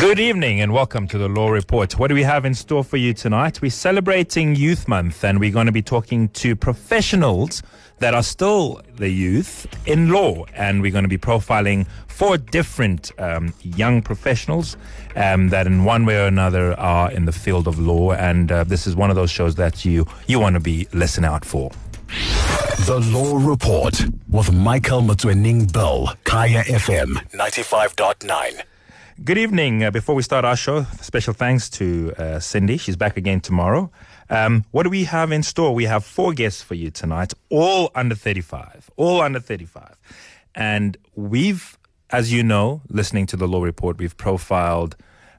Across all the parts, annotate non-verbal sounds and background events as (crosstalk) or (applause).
Good evening and welcome to the Law Report. What do we have in store for you tonight? We're celebrating Youth Month and we're going to be talking to professionals that are still the youth in law. And we're going to be profiling four different um, young professionals um, that, in one way or another, are in the field of law. And uh, this is one of those shows that you, you want to be listening out for. The Law Report with Michael Motsoeneng Bill, Kaya FM 95.9. Good evening. Uh, before we start our show, special thanks to uh, Cindy. She's back again tomorrow. Um, what do we have in store? We have four guests for you tonight, all under 35, all under 35. And we've, as you know, listening to the Law Report, we've profiled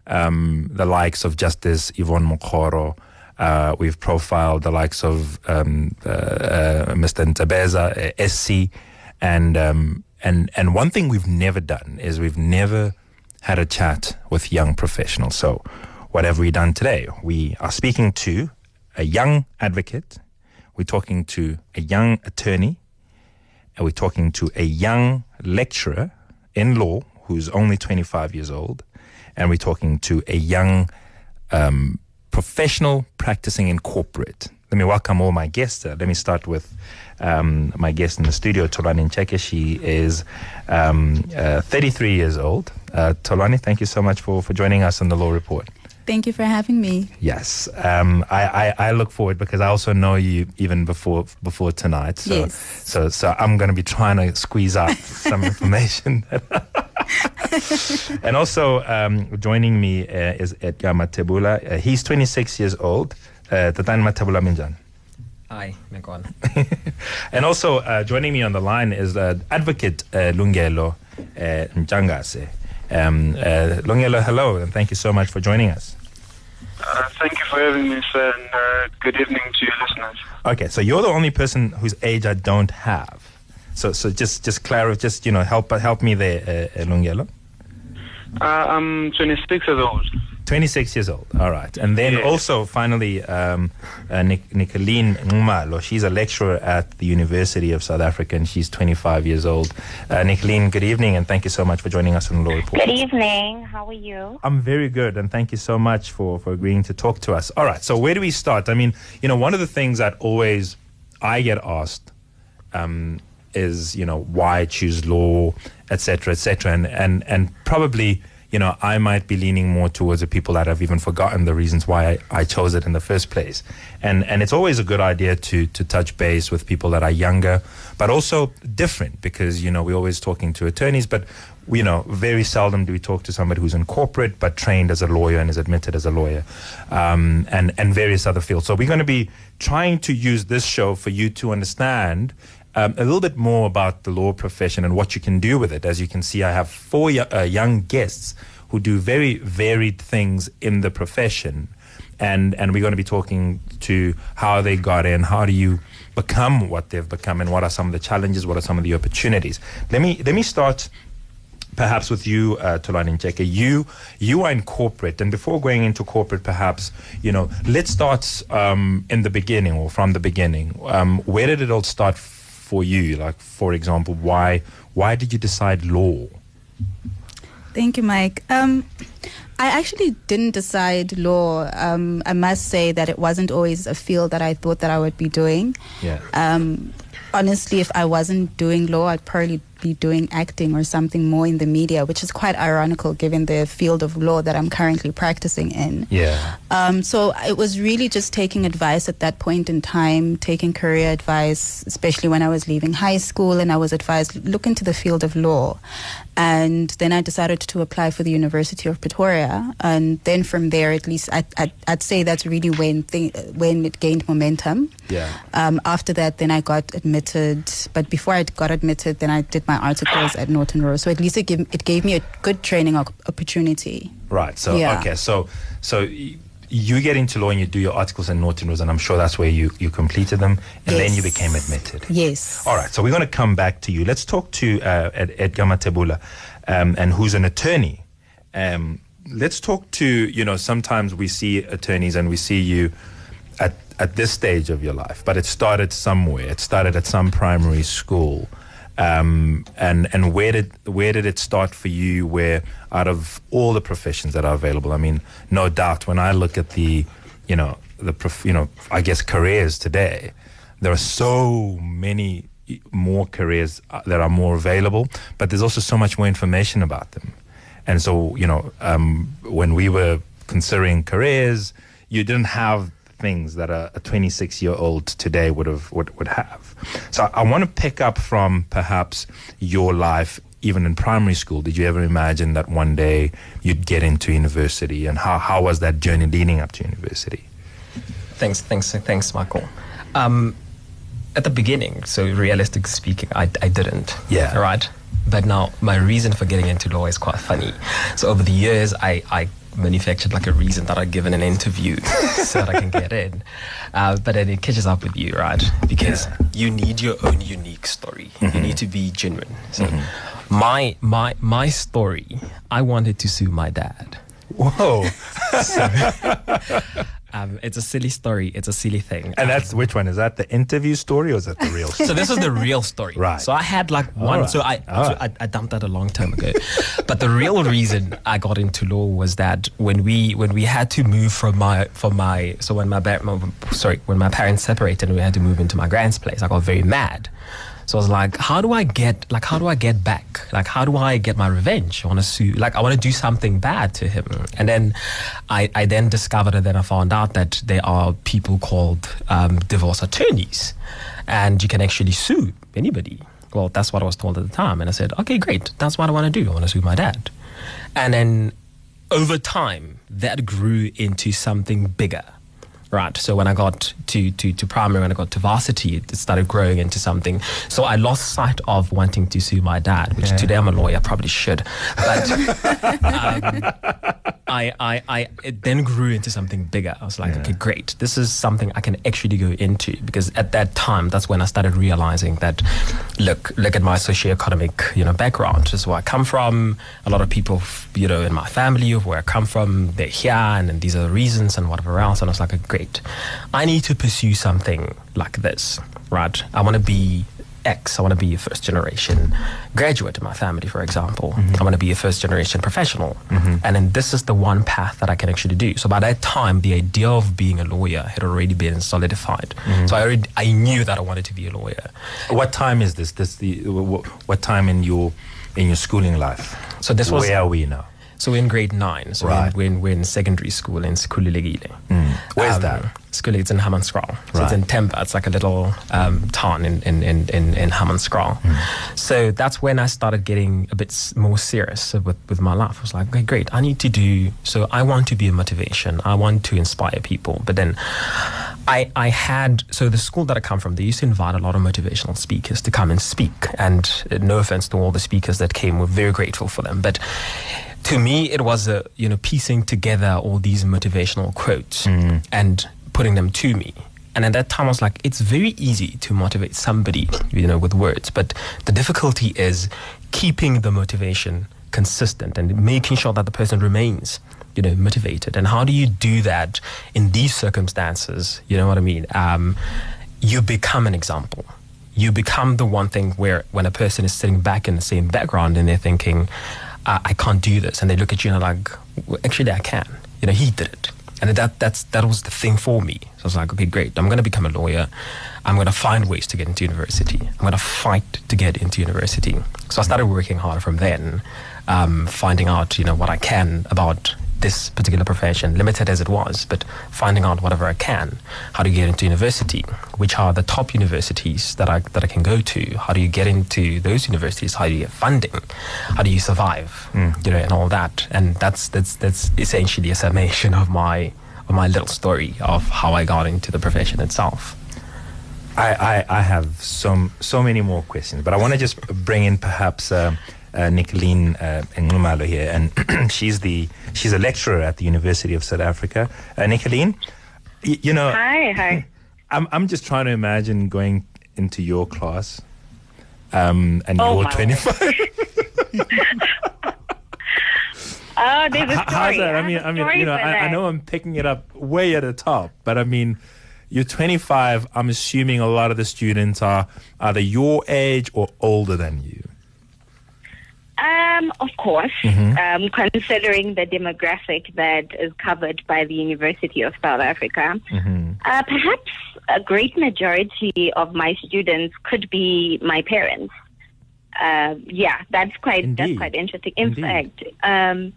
um, the likes of Justice Yvonne Mokgoro. Uh, we've profiled the likes of um, uh, uh, Mr. Ntsebeza, uh, SC. And, um, and, and one thing we've never done is we've never had a chat with young professionals. So, what have we done today? We are speaking to a young advocate, we're talking to a young attorney, and we're talking to a young lecturer in law who's only 25 years old, and we're talking to a young um, professional practicing in corporate. Let me welcome all my guests. Uh, let me start with um, my guest in the studio, Tholoana Ncheke. She is um, uh, 33 years old. Uh, Tholoana, thank you so much for, for joining us on the Law Report. Thank you for having me. Yes, um, I, I, I, look forward because I also know you even before before tonight. So, yes. So so I'm going to be trying to squeeze out some (laughs) information. (laughs) and also um, joining me uh, is Edgar Mathebula. Uh, he's 26 years old. Uh, Tatan Mathebula Minjan. Hi, Mekwan. (laughs) and also uh, joining me on the line is uh, Advocate uh, Lungelo uh, Ntshangase. Um, uh, hello, and thank you so much for joining us. Uh, thank you for having me, sir, and uh, good evening to your listeners. Okay, so you're the only person whose age I don't have. So, so just, just clarify, just you know, help, help me there, uh, Lungelo. Uh, I'm 26 years old. 26 years old. All right. And then Yeah. also, finally, um, uh, Nic- Nicholene Nxumalo. She's a lecturer at the University of South Africa and she's 25 years old. Uh, Nicholene, good evening and thank you so much for joining us on the Law Report. Good evening. How are you? I'm very good and thank you so much for, for agreeing to talk to us. All right. So, where do we start? I mean, you know, one of the things that always I get asked um, is, you know, why choose law, et cetera, et cetera. And, and, and probably, you know, I might be leaning more towards the people that have even forgotten the reasons why I, I chose it in the first place. And, and it's always a good idea to, to touch base with people that are younger, but also different because, you know, we're always talking to attorneys, but, you know, very seldom do we talk to somebody who's in corporate but trained as a lawyer and is admitted as a lawyer um, and, and various other fields. So we're going to be trying to use this show for you to understand um, a little bit more about the law profession and what you can do with it. As you can see, I have four uh, young guests who do very varied things in the profession. And, and we're going to be talking to how they got in, how do you become what they've become, and what are some of the challenges, what are some of the opportunities. Let me, let me start perhaps with you, uh, Tholoana Ncheke, you you are in corporate, and before going into corporate, perhaps you know, let's start um, in the beginning or from the beginning. Um, where did it all start for you? Like, for example, why why did you decide law? Thank you, Mike. Um, I actually didn't decide law. Um, I must say that it wasn't always a field that I thought that I would be doing. Yeah. Um, honestly, if I wasn't doing law, I'd probably be doing acting or something more in the media, which is quite ironical given the field of law that I'm currently practicing in. Yeah. Um, so it was really just taking advice at that point in time, taking career advice, especially when I was leaving high school, and I was advised look into the field of law. And then I decided to apply for the University of Pretoria, and then from there, at least I, I, I'd say that's really when thing, when it gained momentum. Yeah. Um, after that, then I got admitted. But before I got admitted, then I did my articles at Norton Rose. So at least it gave, it gave me a good training opportunity. Right. So Yeah. okay. So so you get into law and you do your articles in Norton Rose, and I'm sure that's where you you completed them, and then you became admitted. Yes. All right, so we're going to come back to you. Let's talk to uh, Ed, Edgar Mathebula, um, and who's an attorney. Um, let's talk to you know. Sometimes we see attorneys and we see you at at this stage of your life, but it started somewhere. It started at some primary school. Um, and and where did where did it start for you? Where out of all the professions that are available, I mean, no doubt when I look at the, you know, the prof, you know, I guess careers today, there are so many more careers uh, that are more available, but there's also so much more information about them. And so, you know, um, when we were considering careers, you didn't have things that a, a 26 year old today would have would, would have. So I, I want to pick up from perhaps your life even in primary school. Did you ever imagine that one day you'd get into university and how, how was that journey leading up to university? Thanks, thanks, thanks, Michael. Um, at the beginning, so realistic speaking, I, I didn't. Yeah. Right. But now my reason for getting into law is quite funny. So over the years, I, I manufactured like a reason that I give in an interview (laughs) so that I can get in. Uh, but then it catches up with you, right? Because Yeah. you need your own unique story. Mm-hmm. You need to be genuine. So my my my story, I wanted to sue my dad. Whoa. (laughs) Um, it's a silly story. It's a silly thing. And that's which one? Is that the interview story or is that the real story? so this is the real story. Right. So I had like one. right. So I so right. I, I dumped that a long time ago. but the real reason I got into law was that when we when we had to move from my from my so when my, my sorry when my parents separated and we had to move into my grand's place, I got very mad. So I was like, how do I get like how do I get back? Like how do I get my revenge? I want to sue like I want to do something bad to him. And then I, I then discovered and then I found out that there are people called um, divorce attorneys and you can actually sue anybody. Well, that's what I was told at the time. And I said, okay, great. That's what I want to do. I want to sue my dad. And then over time, that grew into something bigger. Right. So when I got to, to, to primary, when I got to varsity, it started growing into something. So I lost sight of wanting to sue my dad, which Yeah. today I'm a lawyer, probably should. But (laughs) um, I, I, I, it then grew into something bigger. I was like, Yeah. okay, great. This is something I can actually go into because at that time, that's when I started realizing that, look, look at my socioeconomic, you know, background. This is where I come from. A lot of people, you know, in my family of where I come from, they're here, and, then these are the reasons and whatever else. And I was like, great. I need to pursue something like this, right? I want to be X. I want to be a first generation graduate in my family, for example. Mm-hmm. I want to be a first generation professional. Mm-hmm. And then this is the one path that I can actually do. So by that time, the idea of being a lawyer had already been solidified. Mm-hmm. So I already, I knew that I wanted to be a lawyer. what time is this? This the wh- wh- what time in your in your schooling life? So this was- where are we now? So we're in grade nine. So Right. we're, in, we're in secondary school in Skululegile. Where's that? Skule, it's in Hammanskraal. So it's in Temba. It's like a little um, town in, in, in, in, in Hammanskraal. So that's when I started getting a bit more serious with, with my life. I was like, okay, great. I need to do, so I want to be a motivation. I want to inspire people. But then I, I had, so the school that I come from, they used to invite a lot of motivational speakers to come and speak. And uh, no offense to all the speakers that came, we're very grateful for them. But to me, it was a, you know, piecing together all these motivational quotes and putting them to me. And at that time, I was like, it's very easy to motivate somebody, you know, with words. But the difficulty is keeping the motivation consistent and making sure that the person remains, you know, motivated. And how do you do that in these circumstances? You know what I mean? Um, you become an example. You become the one thing where when a person is sitting back in the same background and they're thinking, uh, I can't do this, and they look at you and they're like, well, actually, I can. You know, he did it. And that that's that was the thing for me. So I was like, okay, great. I'm going to become a lawyer. I'm going to find ways to get into university. I'm going to fight to get into university. So I started working hard from then, um, finding out you know what I can about this particular profession, limited as it was, but finding out whatever I can, how to get into university, which are the top universities that I that I can go to. How do you get into those universities? How do you get funding? How do you survive? You know, and all that. And that's that's that's essentially a summation of my of my little story of how I got into the profession itself. I, I, I have so, so many more questions, but I want to just bring in perhaps uh, uh, Nicholene uh, Nxumalo here, and (clears throat) she's the she's a lecturer at the University of South Africa. Uh, Nicholene, y- you know, Hi, hi. (laughs) I'm I'm just trying to imagine going into your class, um, and Oh, you're 25. (laughs) (laughs) Oh, there's a story. How's that? I have mean, I mean, you know, I, I know I'm picking it up way at the top, but I mean, you're 25. I'm assuming a lot of the students are either your age or older than you. Um, of course, Mm-hmm. um, considering the demographic that is covered by the University of South Africa, Mm-hmm. uh, perhaps a great majority of my students could be my parents. Uh, yeah, that's quite that's quite interesting. In Indeed. fact, um,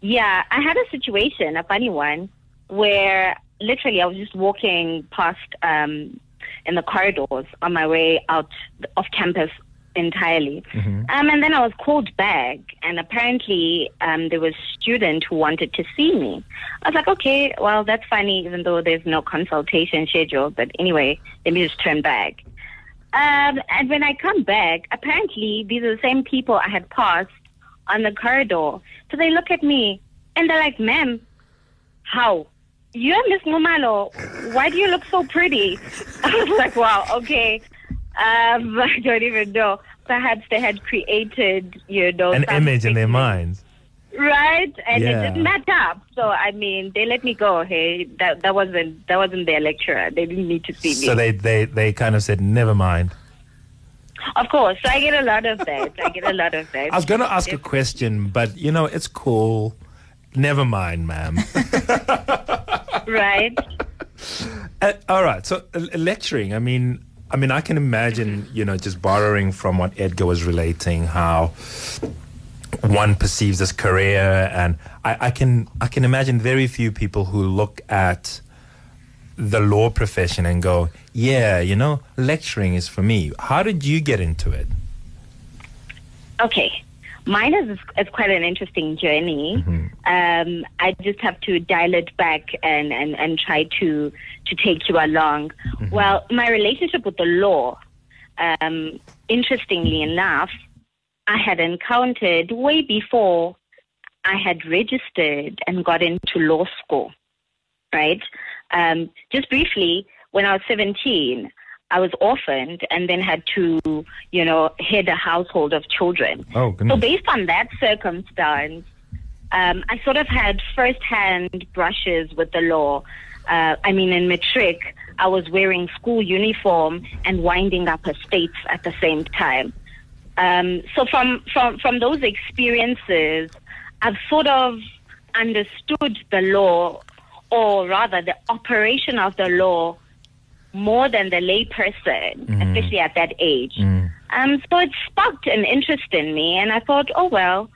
yeah, I had a situation, a funny one, where literally I was just walking past um, in the corridors on my way out of campus entirely. Um, and then I was called back, and apparently um, there was a student who wanted to see me. I was like, okay, well, that's funny, even though there's no consultation schedule. But anyway, let me just turn back. Um, and when I come back, apparently these are the same people I had passed on the corridor. So they look at me and they're like, ma'am, how? You're Miss Nxumalo. Why do you look so pretty? (laughs) I was like, wow, okay. Um, (laughs) I don't even know. Perhaps they had created, you know, An image in their minds. right? And Yeah. it didn't match up. So I mean, they let me go. Hey, that that wasn't that wasn't their lecturer. They didn't need to see me. So they, they, they kind of said, never mind. of course, so I get a lot of that. I get a lot of that. I was going to ask a question, but you know, it's cool. Never mind, ma'am. right? (laughs) Uh, all right. So uh, lecturing. I mean, I mean, I can imagine, you know, just borrowing from what Edgar was relating, how one perceives this career, and I, I can, I can imagine very few people who look at the law profession and go, yeah, you know, lecturing is for me. How did you get into it? Okay. Mine is, is quite an interesting journey. Um, I just have to dial it back and, and, and try to to take you along. Well, my relationship with the law, um, interestingly enough, I had encountered way before I had registered and got into law school. Right? Um, just briefly, when I was 17, I was orphaned and then had to, you know, head a household of children. Oh, So based on that circumstance, um, I sort of had first-hand brushes with the law. Uh, I mean, in matric, I was wearing school uniform and winding up estates at the same time. Um, so from, from, from those experiences, I've sort of understood the law, or rather the operation of the law, more than the layperson, especially at that age. Um, so it sparked an interest in me, and I thought, oh well,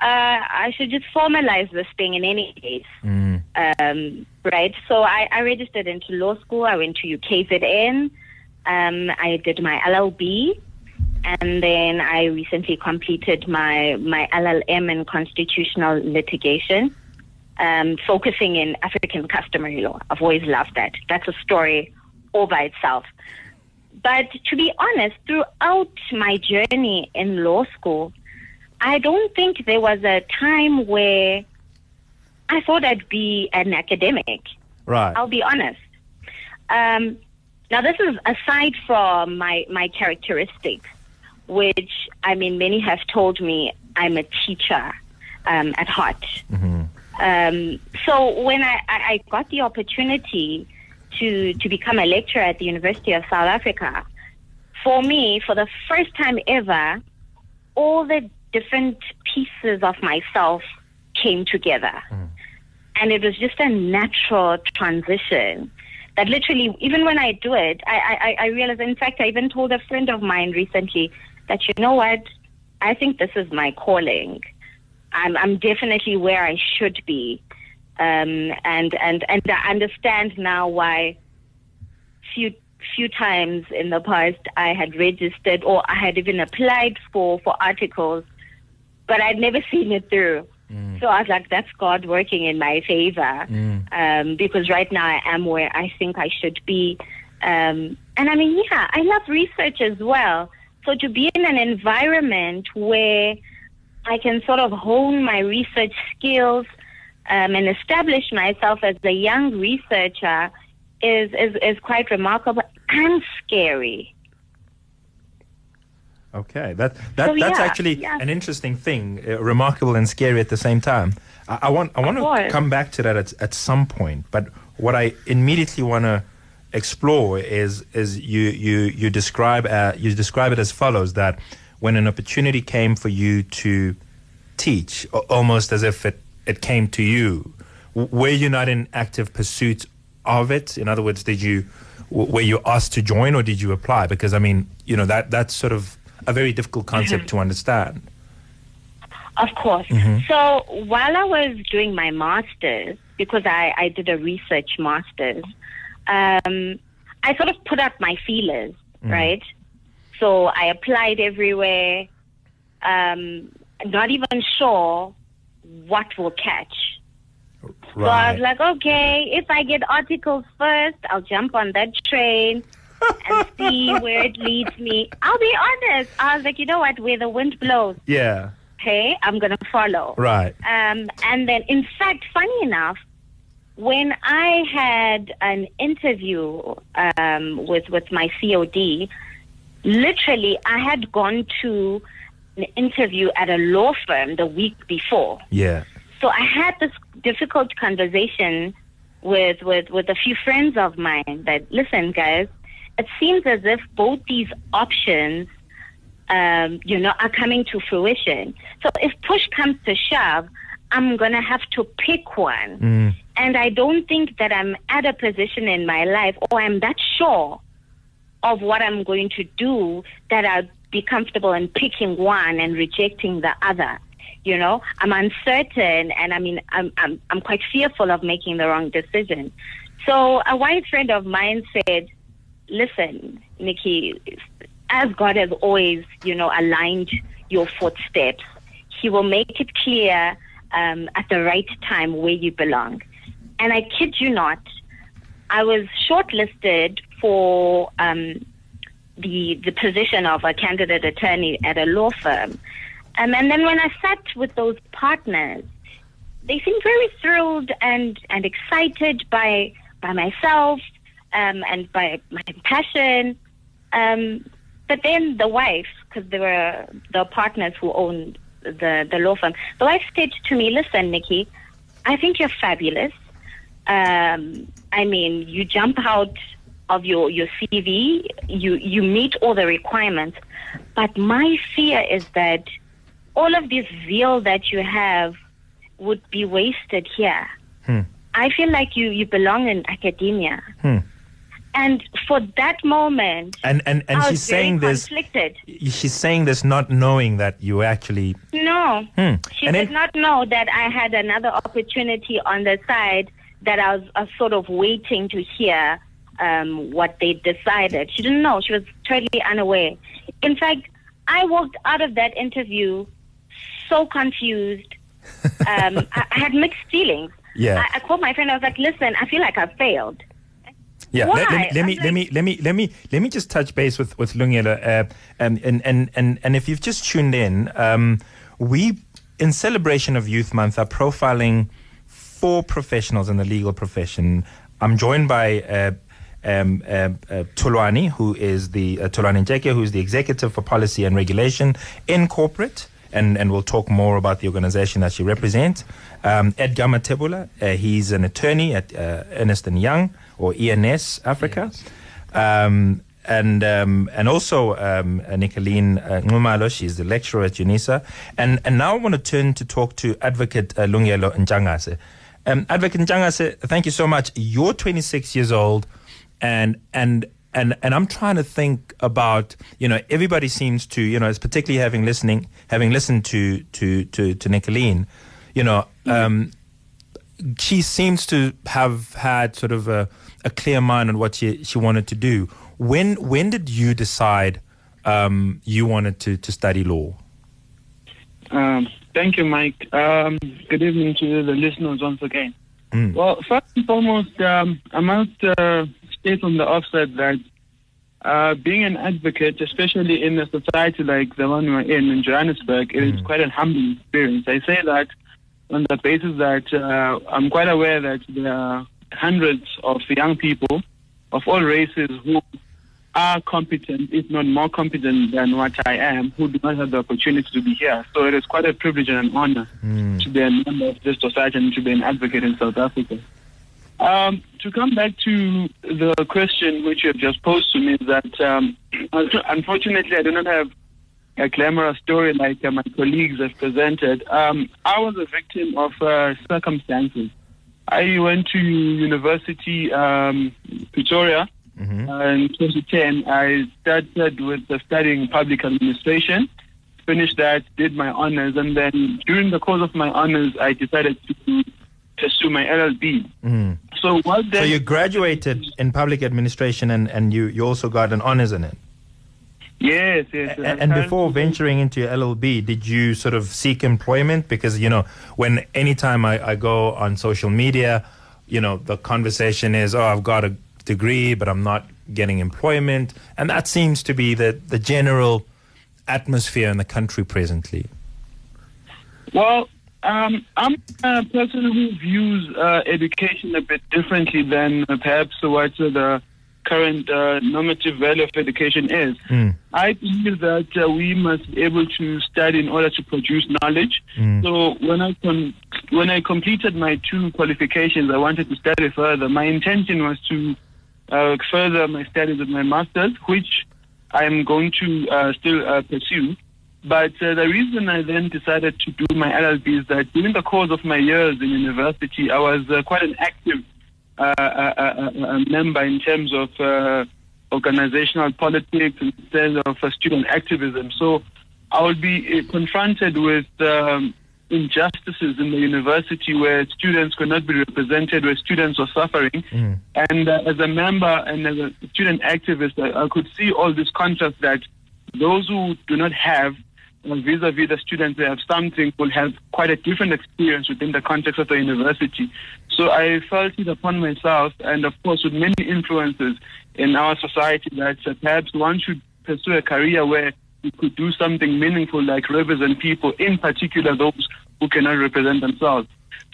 uh, I should just formalize this thing in any case. Um, right? So I, I registered into law school. I went to UKZN. Um, I did my LLB, and then I recently completed my my LLM in constitutional litigation, um, focusing in African customary law. I've always loved that. That's a story all by itself. But to be honest, throughout my journey in law school, I don't think there was a time where I thought I'd be an academic. Right. I'll be honest. Um, now, this is aside from my, my characteristics, which, I mean, many have told me I'm a teacher um, at heart. Um, so when I, I got the opportunity to, to become a lecturer at the University of South Africa, for me, for the first time ever, all the different pieces of myself came together. Hmm. And it was just a natural transition that literally, even when I do it, I, I, I realize, in fact, I even told a friend of mine recently that, you know what, I think this is my calling. I'm, I'm definitely where I should be. Um, and, and, and I understand now why few few times in the past I had registered or I had even applied for, for articles, but I'd never seen it through. So I was like, that's God working in my favor. Um, because right now I am where I think I should be. Um, and I mean, yeah, I love research as well. So to be in an environment where I can sort of hone my research skills um, and establish myself as a young researcher is, is, is quite remarkable and scary. Okay, that that So, that's yeah, actually yeah. an interesting thing, uh, remarkable and scary at the same time. I, I want I want to come back to that at, at some point, but what I immediately want to explore is is you you you describe uh, you describe it as follows that when an opportunity came for you to teach, almost as if it it came to you, were you not in active pursuit of it? In other words, did you were you asked to join or did you apply? Because I mean, you know that that's sort of a very difficult concept to understand. Of course. So while I was doing my master's, because I, I did a research master's, um, I sort of put out my feelers, right? So I applied everywhere, um, not even sure what will catch. So I was like, okay, if I get articles first, I'll jump on that train and (laughs) see where it leads me. I'll be honest. I was like, you know what? Where the wind blows, yeah. okay, I'm going to follow. Right. Um, and then, in fact, funny enough, when I had an interview um, with with my COD, literally, I had gone to an interview at a law firm the week before. Yeah. So I had this difficult conversation with, with, with a few friends of mine that, listen, guys, it seems as if both these options, um, you know, are coming to fruition. So if push comes to shove, I'm going to have to pick one. And I don't think that I'm at a position in my life or I'm that sure of what I'm going to do that I'd be comfortable in picking one and rejecting the other. You know, I'm uncertain and I mean, I'm, I'm, I'm quite fearful of making the wrong decision. So a wise friend of mine said, listen, Nikki, as God has always, you know, aligned your footsteps, He will make it clear um, at the right time where you belong. And I kid you not, I was shortlisted for um, the the position of a candidate attorney at a law firm. Um, and then when I sat with those partners, they seemed very thrilled and, and excited by by myself um, and by my passion. Um, but then the wife, because they were the partners who owned the, the law firm, the wife said to me, Listen, Nikki, I think you're fabulous. Um, I mean, you jump out of your, your CV, you, you meet all the requirements. But my fear is that all of this zeal that you have would be wasted here. I feel like you, you belong in academia. And for that moment, And and and I she's saying this. conflicted. She's saying this not knowing that you actually. No, Hmm. she And did then- not know that I had another opportunity on the side that I was, uh sort of waiting to hear um, what they decided. She didn't know. She was totally unaware. In fact, I walked out of that interview so confused. Um, (laughs) I, I had mixed feelings. Yeah. I, I called my friend. I was like, "Listen, I feel like I failed." Yeah, Why? let, let me let me, let me let me let me let me just touch base with with Lungelo, uh, um, and and and and if you've just tuned in, um, we in celebration of Youth Month are profiling four professionals in the legal profession. I'm joined by. Uh, um, uh, uh, Tholoana, who is the uh, Tholoana Ncheke, who is the executive for policy and regulation in corporate, and and we'll talk more about the organization that she represents. Um, Edgar Mathebula, uh, he's an attorney at uh, Ernest and Young or ENS Africa, um, and um, and also um, Nicholene uh, Nxumalo, she's the lecturer at UNISA, and and now I want to turn to talk to Advocate uh, Lungelo Ntshangase. Um, Advocate Ntshangase, thank you so much. You're 26 years old, and and and and I'm trying to think about you know everybody seems to you know particularly having listening having listened to to to to Nicholene, you know. Um, she seems to have had sort of a, a clear mind on what she, she wanted to do. When when did you decide um, you wanted to, to study law? Um, thank you, Mike. Um, good evening to the listeners once again. Well, first and foremost, um, I must uh, state on the offset that uh, being an advocate, especially in a society like the one we're in in Johannesburg, it is quite a humbling experience. I say that on the basis that uh, I'm quite aware that there are hundreds of young people of all races who are competent, if not more competent than what I am, who do not have the opportunity to be here. So it is quite a privilege and an honor to be a member of this society and to be an advocate in South Africa. Um, to come back to the question which you have just posed to me, is that um, (clears throat) unfortunately I do not have a glamorous story like uh, my colleagues have presented. Um, I was a victim of uh, circumstances. I went to university, um, Pretoria, Mm-hmm. uh, in 2010. I started with studying public administration, finished that, did my honors, and then during the course of my honors, I decided to pursue my LLB. Mm. So while So you graduated in public administration and, and you, you also got an honors in it. yes, yes. A- And, before venturing into your LLB, did you sort of seek employment? Because, you know, when anytime I, I go on social media, you know, the conversation is, oh, I've got a degree, but I'm not getting employment. And that seems to be the, the general atmosphere in the country presently. Well, um, I'm a person who views uh, education a bit differently than perhaps what uh, the current uh, normative value of education is. Mm. I believe that uh, we must be able to study in order to produce knowledge. Mm. So when I con- when I completed my two qualifications, I wanted to study further. My intention was to uh, further my studies with my masters, which I am going to uh, still uh, pursue. But uh, the reason I then decided to do my LLB is that during the course of my years in university, I was uh, quite an active uh, uh, uh, uh, member in terms of uh, organizational politics and in terms of uh, student activism. So I would be confronted with um, injustices in the university where students could not be represented, where students were suffering. Mm. And uh, as a member and as a student activist, I, I could see all this contrast that those who do not have vis-a-vis the students that have something will have quite a different experience within the context of the university. So I felt it upon myself, and of course with many influences in our society, that perhaps one should pursue a career where you could do something meaningful like represent people, in particular those who cannot represent themselves.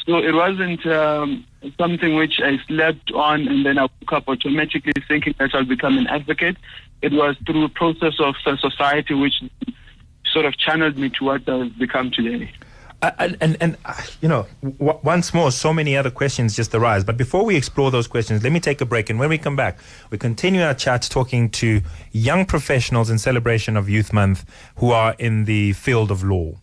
So it wasn't um, something which I slept on and then I woke up automatically thinking that I'll become an advocate. It was through a process of society which sort of channeled me to what I've become today. Uh, and, and, and uh, you know, w- once more, so many other questions just arise. But before we explore those questions, let me take a break. And when we come back, we continue our chat talking to young professionals in celebration of Youth Month who are in the field of law.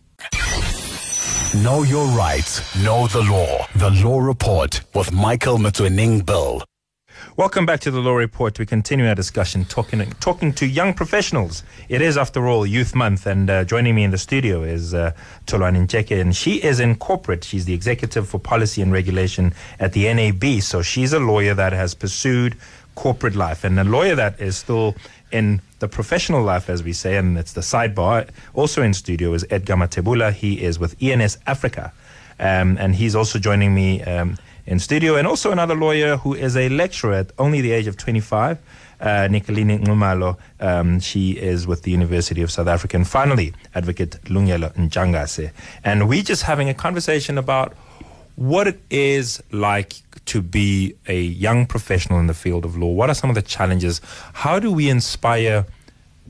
Know your rights, know the law. The Law Report with Michael Motsoeneng Bill. Welcome back to the Law Report. We continue our discussion talking talking to young professionals. It is, after all, Youth Month, and uh, joining me in the studio is uh, Tholoana and she is in corporate. She's the executive for policy and regulation at the NAB. So she's a lawyer that has pursued corporate life, and a lawyer that is still in the professional life, as we say, and it's the sidebar. Also in studio is Edgar Mathebula. He is with ENS Africa, um, and he's also joining me. Um, in studio, and also another lawyer who is a lecturer at only the age of 25, uh, Nicolini Nxumalo. Um, she is with the University of South Africa. And finally, Advocate Lungelo Ntshangase. And we're just having a conversation about what it is like to be a young professional in the field of law. What are some of the challenges? How do we inspire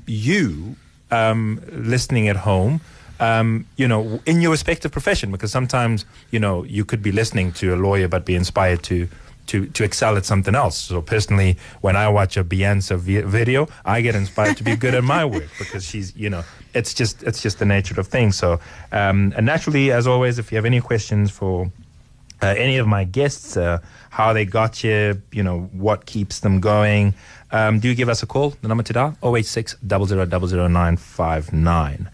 you um, listening at home? Um, you know, in your respective profession, because sometimes, you know, you could be listening to a lawyer but be inspired to to, to excel at something else. So personally, when I watch a Beyonce vi- video, I get inspired to be good at my work because she's, you know, it's just it's just the nature of things. So, um, and naturally, as always, if you have any questions for uh, any of my guests, uh, how they got here, you know, what keeps them going, um, do give us a call. The number to dial 086 000959.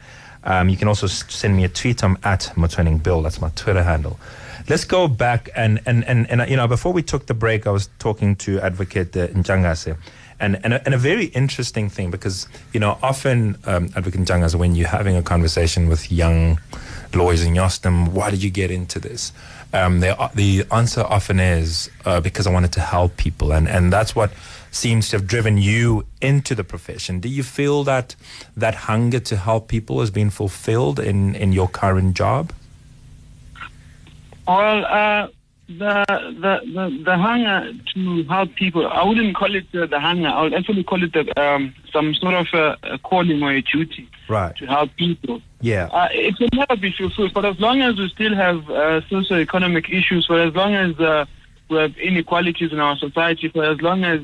Um, you can also send me a tweet. I'm at Motsoeneng Bill. That's my Twitter handle. Let's go back and, and, and, and, you know, before we took the break, I was talking to Advocate uh, Ntshangase. And, and, a, and a very interesting thing because, you know, often, um, Advocate Ntshangase, when you're having a conversation with young lawyers ask them, why did you get into this? Um, the answer often is uh, because I wanted to help people. And, and that's what seems to have driven you into the profession. Do you feel that that hunger to help people has been fulfilled in, in your current job? Well, uh, the, the the the hunger to help people, I wouldn't call it uh, the hunger. I would actually call it the, um, some sort of a, a calling or a duty Right. to help people. Yeah. Uh, it will never be fulfilled, but as long as we still have uh, socio-economic issues, for as long as uh, we have inequalities in our society, for as long as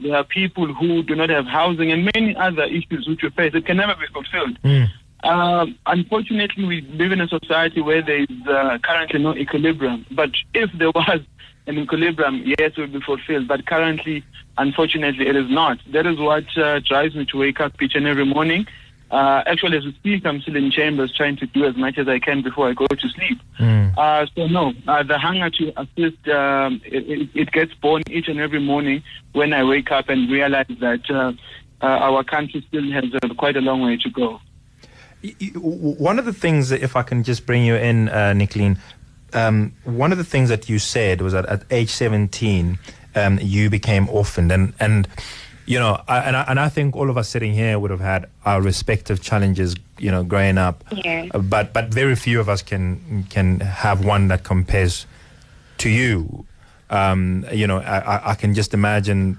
there are people who do not have housing and many other issues which we face, it can never be fulfilled. Mm. Uh, unfortunately, we live in a society where there is uh, currently no equilibrium. But if there was an equilibrium, yes, it would be fulfilled. But currently, unfortunately, it is not. That is what uh, drives me to wake up each and every morning. Uh, actually, as we speak, I'm still in chambers trying to do as much as I can before I go to sleep. Mm. Uh, so no, uh, the hunger to assist, um, it, it, gets born each and every morning when I wake up and realize that uh, uh, our country still has uh, quite a long way to go. Y- y- w- One of the things, that if I can just bring you in, uh, Nicholene, um, one of the things that you said was that at age 17, um, you became orphaned. And, and you know, I, and, I, and I think all of us sitting here would have had our respective challenges, you know, growing up. Yeah. Uh, But, but very few of us can, can have one that compares to you. Um, you know, I, I- can just imagine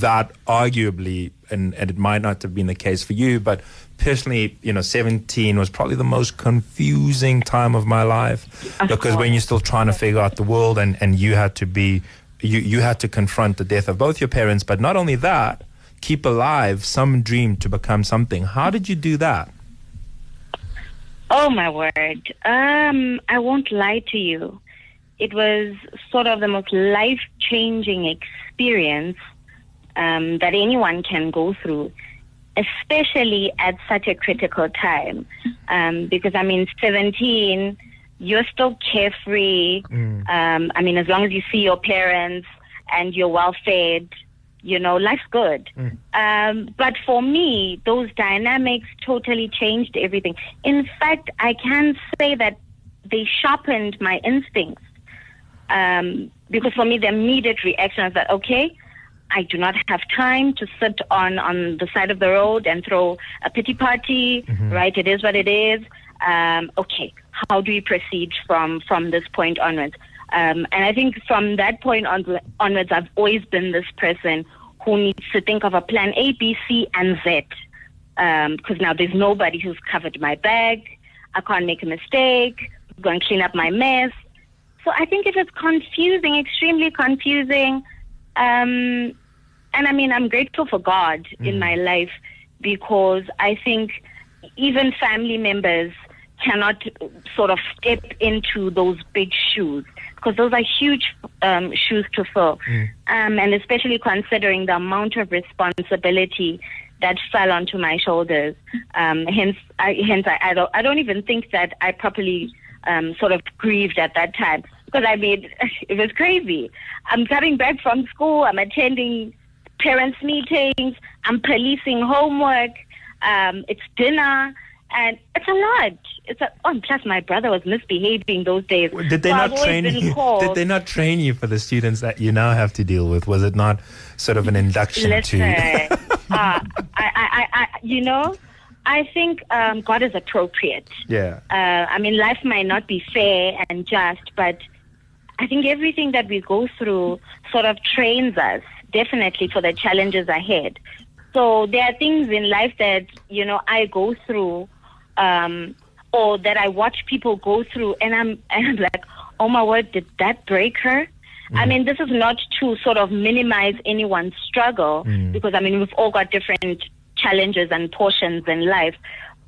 that arguably, and, and it might not have been the case for you, but personally, you know, 17 was probably the most confusing time of my life Of because when you're still trying to figure out the world and, and you had to be, you, you had to confront the death of both your parents, but not only that, keep alive some dream to become something. How did you do that? Oh my word. Um, I won't lie to you. It was sort of the most life changing experience um, that anyone can go through, especially at such a critical time. Um, because I mean, 17, you're still carefree. Um, I mean, as long as you see your parents and you're well fed, you know, life's good. Um, but for me, those dynamics totally changed everything. In fact, I can say that they sharpened my instincts. Um, because for me, the immediate reaction is that, okay, I do not have time to sit on, on the side of the road and throw a pity party, right? It is what it is. Um, okay, how do we proceed from, from this point onwards? Um, and I think from that point on, onwards, I've always been this person who needs to think of a plan A, B, C, and Z. Because now there's nobody who's covered my bag. I can't make a mistake. I'm going to clean up my mess. So I think it was confusing, extremely confusing. Um, and I mean, I'm grateful for God in my life because I think even family members cannot sort of step into those big shoes because those are huge um, shoes to fill. Um, and especially considering the amount of responsibility that fell onto my shoulders. Um, hence, I, hence I, I, don't, I don't even think that I properly um, sort of grieved at that time because I mean, (laughs) it was crazy. I'm coming back from school, I'm attending parents' meetings, I'm policing homework, um, it's dinner, and it's a lot. It's a, oh, plus my brother was misbehaving those days. Did they So not train you? (laughs) called- Did they not train you for the students that you now have to deal with? Was it not sort of an induction Listen, to? (laughs) uh, I, I, I, I, you know, I think um, God is appropriate. yeah. Uh, I mean, life might not be fair and just, but I think everything that we go through sort of trains us definitely for the challenges ahead. So there are things in life that, you know, I go through um, or that I watch people go through and I'm, (laughs) and I'm like, oh my word, did that break her? I mean, this is not to sort of minimize anyone's struggle because, I mean, we've all got different challenges and portions in life,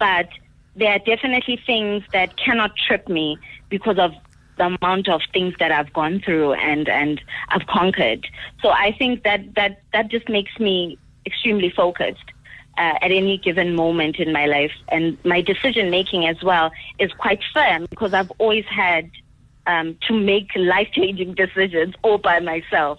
but there are definitely things that cannot trip me because of the amount of things that I've gone through and, and I've conquered. So I think that, that, that just makes me extremely focused uh, at any given moment in my life. And my decision making as well is quite firm because I've always had um, to make life changing (laughs) decisions all by myself.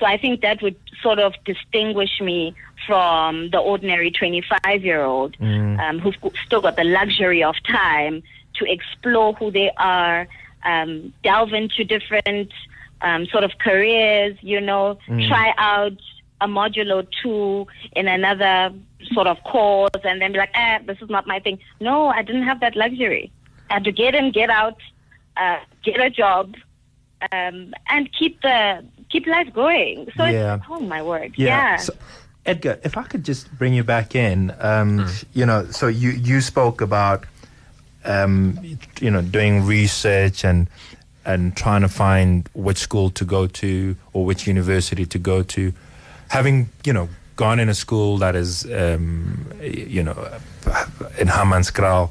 So I think that would sort of distinguish me from the ordinary 25 year old um, who's still got the luxury of time to explore who they are, um, delve into different um, sort of careers, you know, try out a module or two in another sort of course and then be like, eh, this is not my thing. No, I didn't have that luxury. I had to get in, get out, uh, get a job, um, and keep the keep life going. So Yeah. it's, oh my word, Yeah. yeah. So, Edgar, if I could just bring you back in, um, you know, so you you spoke about, um, you know, doing research and and trying to find which school to go to or which university to go to, having you know gone in a school that is um, you know in Hammanskraal,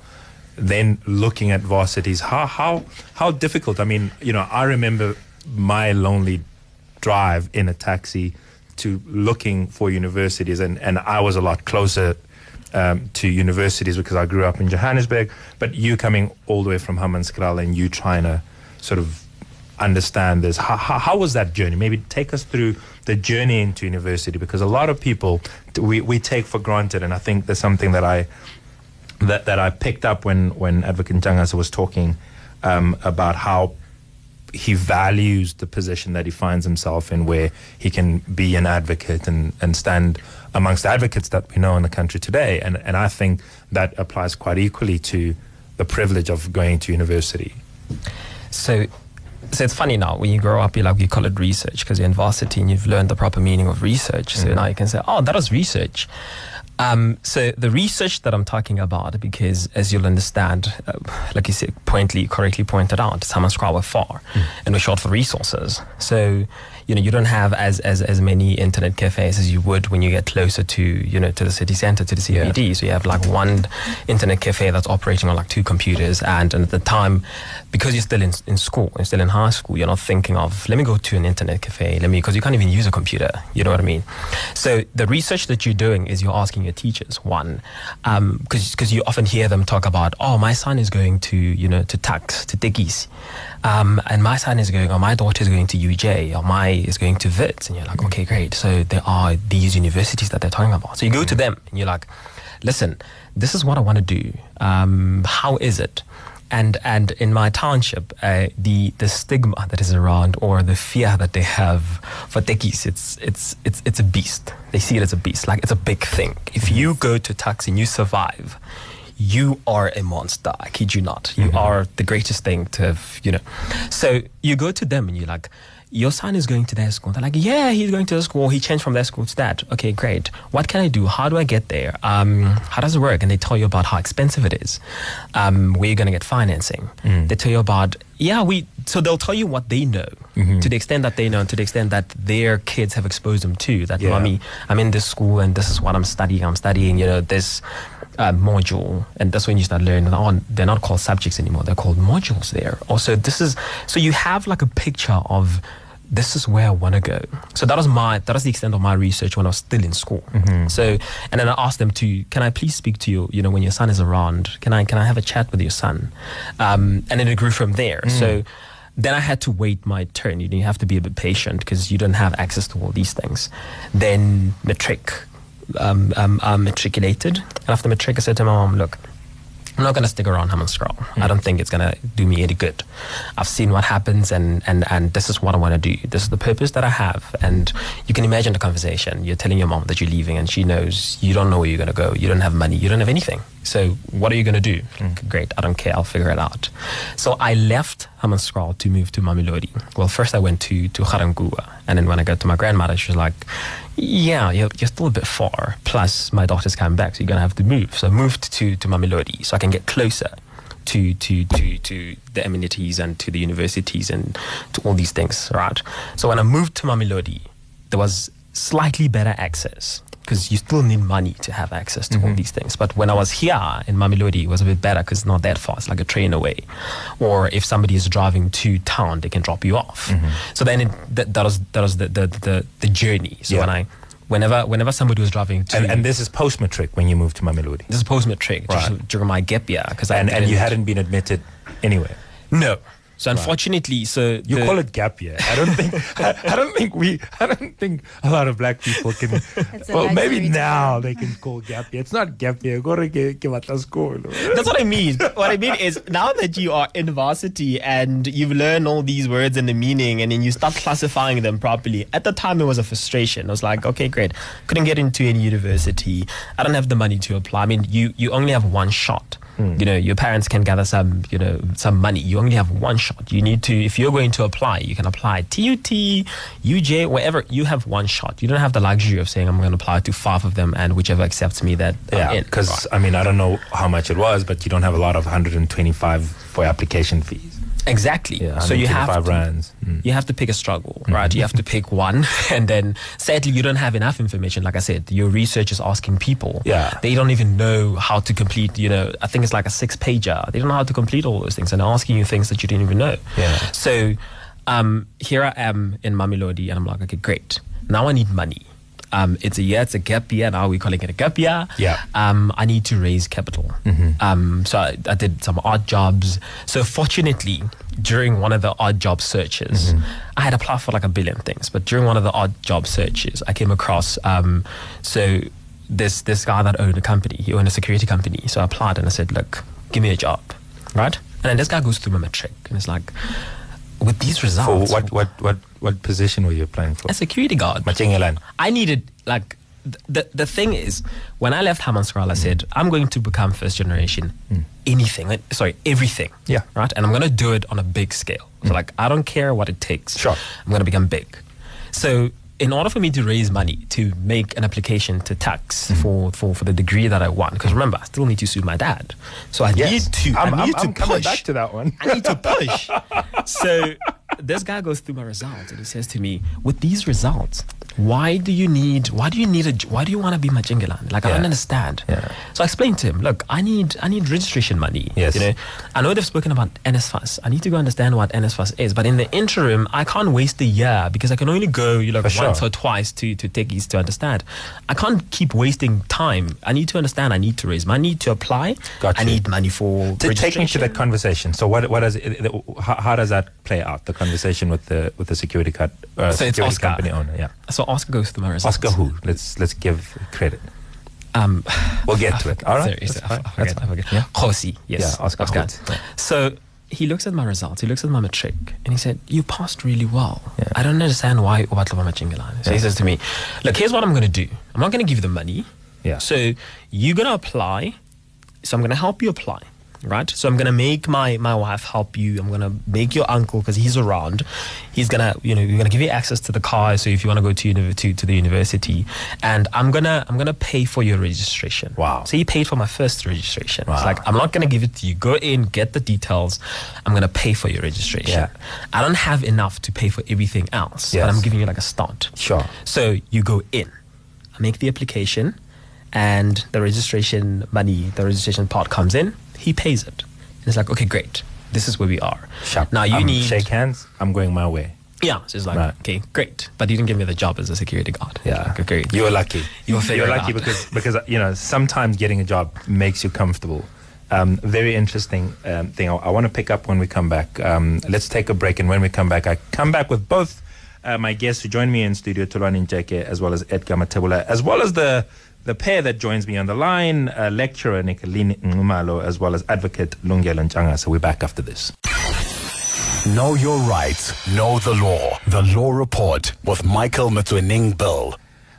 then looking at varsities, how how how difficult? I mean, you know, I remember my lonely drive in a taxi to looking for universities, and and I was a lot closer um, to universities because I grew up in Johannesburg. But you coming all the way from Hammanskraal and you trying to sort of understand this. How, how, how, was that journey? Maybe take us through the journey into university because a lot of people we, we take for granted, and I think there's something that I that, that I picked up when when Advocate Ntshangase was talking um, about how he values the position that he finds himself in, where he can be an advocate and, and stand amongst advocates that we know in the country today. And, and I think that applies quite equally to the privilege of going to university. So, so it's funny now when you grow up, you like you call it research because you're in varsity and you've learned the proper meaning of research. So mm-hmm. now you can say, "Oh, that was research." Um, so the research that I'm talking about, because as you'll understand, uh, like you said, pointly, correctly pointed out, were far, mm. and we're short for resources. So you know you don't have as as as many internet cafes as you would when you get closer to you know to the city center to the CBD. Yeah. So you have like one internet cafe that's operating on like two computers, and, and at the time, because you're still in in school, you're still in high school, you're not thinking of let me go to an internet cafe, let me because you can't even use a computer. You know what I mean? So the research that you're doing is you're asking your teachers one, because um, because you often hear them talk about oh my son is going to you know to tax to Tekisi. Um, and my son is going, or my daughter is going to UJ, or my is going to Wits. And you're like, okay, great. So there are these universities that they're talking about. So you go to them and you're like, listen, this is what I want to do. Um, how is it? And, and in my township, uh, the, the stigma that is around or the fear that they have for tekkies, it's, it's, it's, it's a beast. They see it as a beast, like it's a big thing. If you go to tax and you survive, you are a monster. I kid you not. You mm-hmm. are the greatest thing to have, you know. So you go to them and you're like, your son is going to that school. They're like, yeah, he's going to the school. He changed from that school to that. Okay, great. What can I do? How do I get there? Um, how does it work? And they tell you about how expensive it is, um, where you're going to get financing. Mm. They tell you about, yeah, we, so they'll tell you what they know mm-hmm. to the extent that they know and to the extent that their kids have exposed them to that, yeah. mommy, I'm in this school and this is what I'm studying. I'm studying, you know, this uh, module, and that's when you start learning. Oh, they're not called subjects anymore; they're called modules. There. Also, this is so you have like a picture of this is where I want to go. So that was my that was the extent of my research when I was still in school. Mm-hmm. So and then I asked them to, can I please speak to you? You know, when your son is around, can I can I have a chat with your son? Um, and then it grew from there. Mm. So then I had to wait my turn. You, know, you have to be a bit patient because you don't have access to all these things. Then matric um, um, matriculated. And after matric, I said to my mom, look, I'm not going to stick around Hammanskraal. Mm. I don't think it's going to do me any good. I've seen what happens, and, and, and this is what I want to do. This is the purpose that I have. And you can imagine the conversation. You're telling your mom that you're leaving, and she knows you don't know where you're going to go. You don't have money. You don't have anything. So what are you going to do? Mm. Great. I don't care. I'll figure it out. So I left Hammanskraal to move to Mamelodi. Well, first I went to, to Ga-Rankuwa. And then when I got to my grandmother, she was like, yeah, you're, you're still a bit far. Plus, my daughter's coming back, so you're going to have to move. So I moved to, to Mamelodi so I can get closer to, to, to, to the amenities and to the universities and to all these things, right? So when I moved to Mamelodi, there was slightly better access because you still need money to have access to mm-hmm. all these things. But when I was here in Mamelodi, it was a bit better because it's not that far. It's like a train away. Or if somebody is driving to town, they can drop you off. Mm-hmm. So then it, that, that was that was the the, the, the journey. So yeah. when I whenever whenever somebody was driving to and, and this is post matric when you moved to Mamelodi. This is post matric right. during my gap year because and and you hadn't been admitted anywhere. No, so unfortunately, so you call it gap year. I don't think I, I, don't think we I don't think a lot of black people can. (laughs) (laughs) well, maybe now they can call gap year. It's not gap year. Go to school. That's what I mean. what I mean is now that you are in varsity and you've learned all these words and the meaning, and then you start classifying them properly. At the time, it was a frustration. I was like, okay, great, couldn't get into any university. I don't have the money to apply. I mean, you you only have one shot. Mm. You know, your parents can gather some, you know, some money. You only have one shot. You need to, if you're going to apply, you can apply TUT, UJ, wherever. You have one shot. You don't have the luxury of saying, I'm going to apply to five of them and whichever accepts me that yeah, Because, right. I mean, I don't know how much it was, but you don't have a lot of 125 for application fees. Exactly. Yeah, so you have to, rands. Mm. you have to pick a struggle, right? You have to pick one, (laughs) and then sadly you don't have enough information. Like I said, your research is asking people. Yeah. They don't even know how to complete. You know, I think it's like a six pager. They don't know how to complete all those things, and they're asking you things that you didn't even know. Yeah. So um, here I am in Mamelodi, and I'm like, okay, great. Now I need money. Um, it's a year, it's a gap year. Now we're calling it a gap year. Yeah. Um, I need to raise capital. Um, so I, I did some odd jobs. So fortunately, during one of the odd job searches, I had applied for like a billion things, but during one of the odd job searches, I came across um, so this this guy that owned a company. He owned a security company. So I applied and I said, look, give me a job, right? And then this guy goes through my metric and it's like, with these For results, what, what, what, what position were you applying for? a security guard. Machengelan. I needed like the the thing is when I left Hammanskraal, I said mm. I'm going to become first generation mm. anything. like, Sorry, everything. Yeah. Right, and I'm going to do it on a big scale. So mm. like I don't care what it takes. Sure. I'm going to become big. So in order for me to raise money to make an application to tax mm-hmm. for, for, for the degree that I want, because remember, I still need to sue my dad. So I Yes. need to. I'm- I I'm- need I'm to coming push. back to that one. I need to push. (laughs) so this guy goes through my results and he says to me, with these results, why do you need why do you need a why do you want to be my Majingalan? Like I don't understand. Yeah. So I explained to him, look, I need I need registration money. Yes. You know, I know they've spoken about NSFAS. I need to go understand what NSFAS is. But in the interim, I can't waste a year because I can only go you know, sure. once or twice to to take these to understand. I can't keep wasting time. I need to understand. I need to raise money to apply. Got I you. need money for registration To take me to the registration. conversation. So what what does it, how, how does that play out? The conversation with the with the security card uh, So security Oscar. company owner. Yeah. So Oscar goes through my results. Oscar who? Let's let's give credit. Um, We'll get to it. (laughs) All right. That's I forget, That's fine. Yeah. Khosi, yes. Yeah, Oscar. Yeah. So he looks at my results. He looks at my matric, and he said, "You passed really well. Yeah. I don't understand why Obatlova Machingalan." So he says to me, "Look, here's what I'm going to do. I'm not going to give you the money. Yeah. So you're going to apply. So I'm going to help you apply." Right, so I'm gonna make my my wife help you. I'm gonna make your uncle because he's around. He's gonna, you know, we're gonna give you access to the car. So if you want to go to, uni- to to the university, and I'm gonna I'm gonna pay for your registration. Wow. So he paid for my first registration. Wow. It's like I'm not gonna give it to you. Go in, get the details. I'm gonna pay for your registration. Yeah. I don't have enough to pay for everything else, Yes. but I'm giving you like a start. Sure. So you go in, I make the application, and the registration money, the registration part comes in. He pays it. And it's like, okay, great. This is where we are. Sharp. Now you Um, need shake hands. I'm going my way. Yeah. So it's like, Right. okay, great. But you didn't give me the job as a security guard. Yeah. Like, okay. You're lucky. Figure You're lucky out. because because you know sometimes getting a job makes you comfortable. Um, very interesting um, thing. I, I want to pick up when we come back. Um, let's take a break, and when we come back, I come back with both uh, my guests who joined me in studio, Tholoana Ncheke, as well as Edgar Mathebula, as well as the the pair that joins me on the line, uh, lecturer Nicholene Nxumalo, as well as advocate Lungelo Ntshangase. So we're back after this. Know your rights, know the law. The Law Report with Michael Motsoeneng Bill.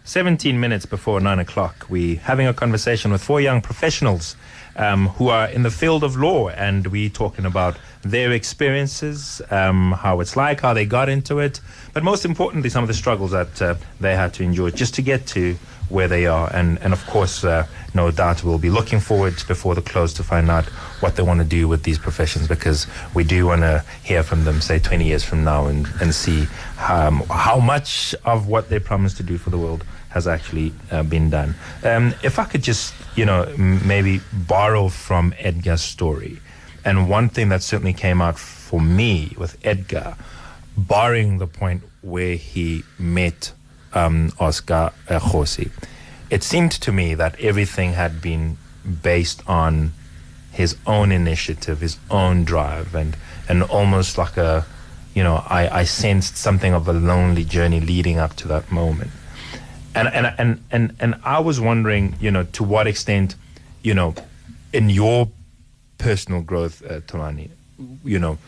17 minutes before 9 o'clock, we're having a conversation with four young professionals um, who are in the field of law, and we're talking about their experiences, um, how it's like, how they got into it, but most importantly, some of the struggles that uh, they had to endure just to get to where they are. And, and of course, uh, no doubt we'll be looking forward before the close to find out what they want to do with these professions because we do want to hear from them, say, 20 years from now and, and see um, how much of what they promised to do for the world has actually uh, been done. Um, if I could just, you know, m- maybe borrow from Edgar's story, and one thing that certainly came out for me with Edgar, barring the point where he met um, Oscar Khosi, it seemed to me that everything had been based on his own initiative, his own drive, and and almost like a, you know, I, I sensed something of a lonely journey leading up to that moment, and and and and and I was wondering, you know, to what extent, you know, in your personal growth, uh, Tholoana, you know,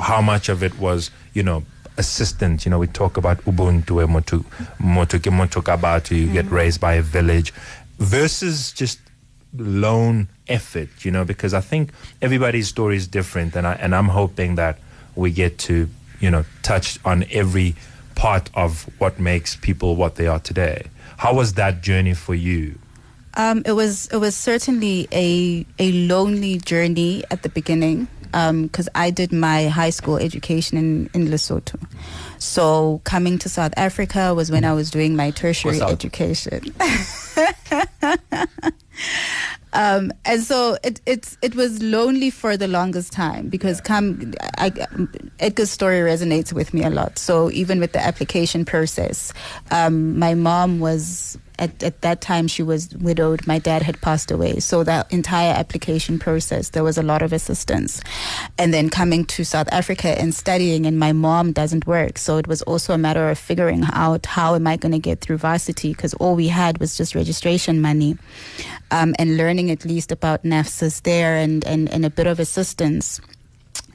how much of it was, you know, assistant. You know, we talk about Ubuntu, motu, motu kabatu, you get raised by a village, versus just lone effort. You know, because I think everybody's story is different, and I and I'm hoping that we get to, you know, touch on every part of what makes people what they are today. How was that journey for you? Um, it was it was certainly a a lonely journey at the beginning. Because I did my high school education in, in Lesotho. So coming to South Africa was when I was doing my tertiary education. (laughs) um, and so it it's it was lonely for the longest time because come I, Edgar's story resonates with me a lot. So even with the application process, um, my mom was at, at that time she was widowed my dad had passed away. So that entire application process there was a lot of assistance. And then coming to south africa and studying and my mom doesn't work. So it was also a matter of figuring out how am i going to get through varsity? Because all we had was just registration money um, and learning at least about NSFAS there and, and, and a bit of assistance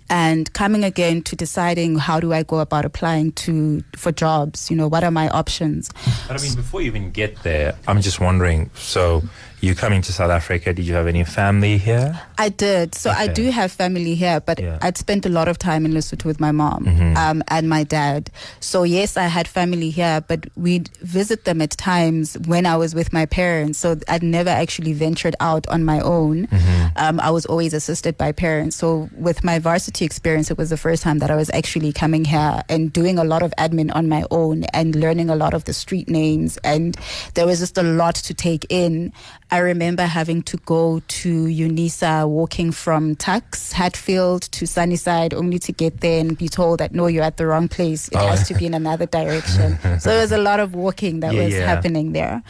and coming again to deciding how do I go about applying to for jobs? You know, what are my options? But I mean, before you even get there, I'm just wondering. So, you coming to South Africa? Did you have any family here? I did. So I do have family here, but Yeah. I'd spent a lot of time in Lesotho with my mom um, and my dad. So yes, I had family here, but we'd visit them at times when I was with my parents. So I'd never actually ventured out on my own. Um, I was always assisted by parents. So with my varsity experience, it was the first time that I was actually coming here and doing a lot of admin on my own and learning a lot of the street names. And there was just a lot to take in. I remember having to go to UNISA walking from Tuks, Hatfield to Sunnyside only to get there and be told that no, you're at the wrong place. It Oh. has to be in another direction. (laughs) so there was a lot of walking that Yeah, was yeah. happening there.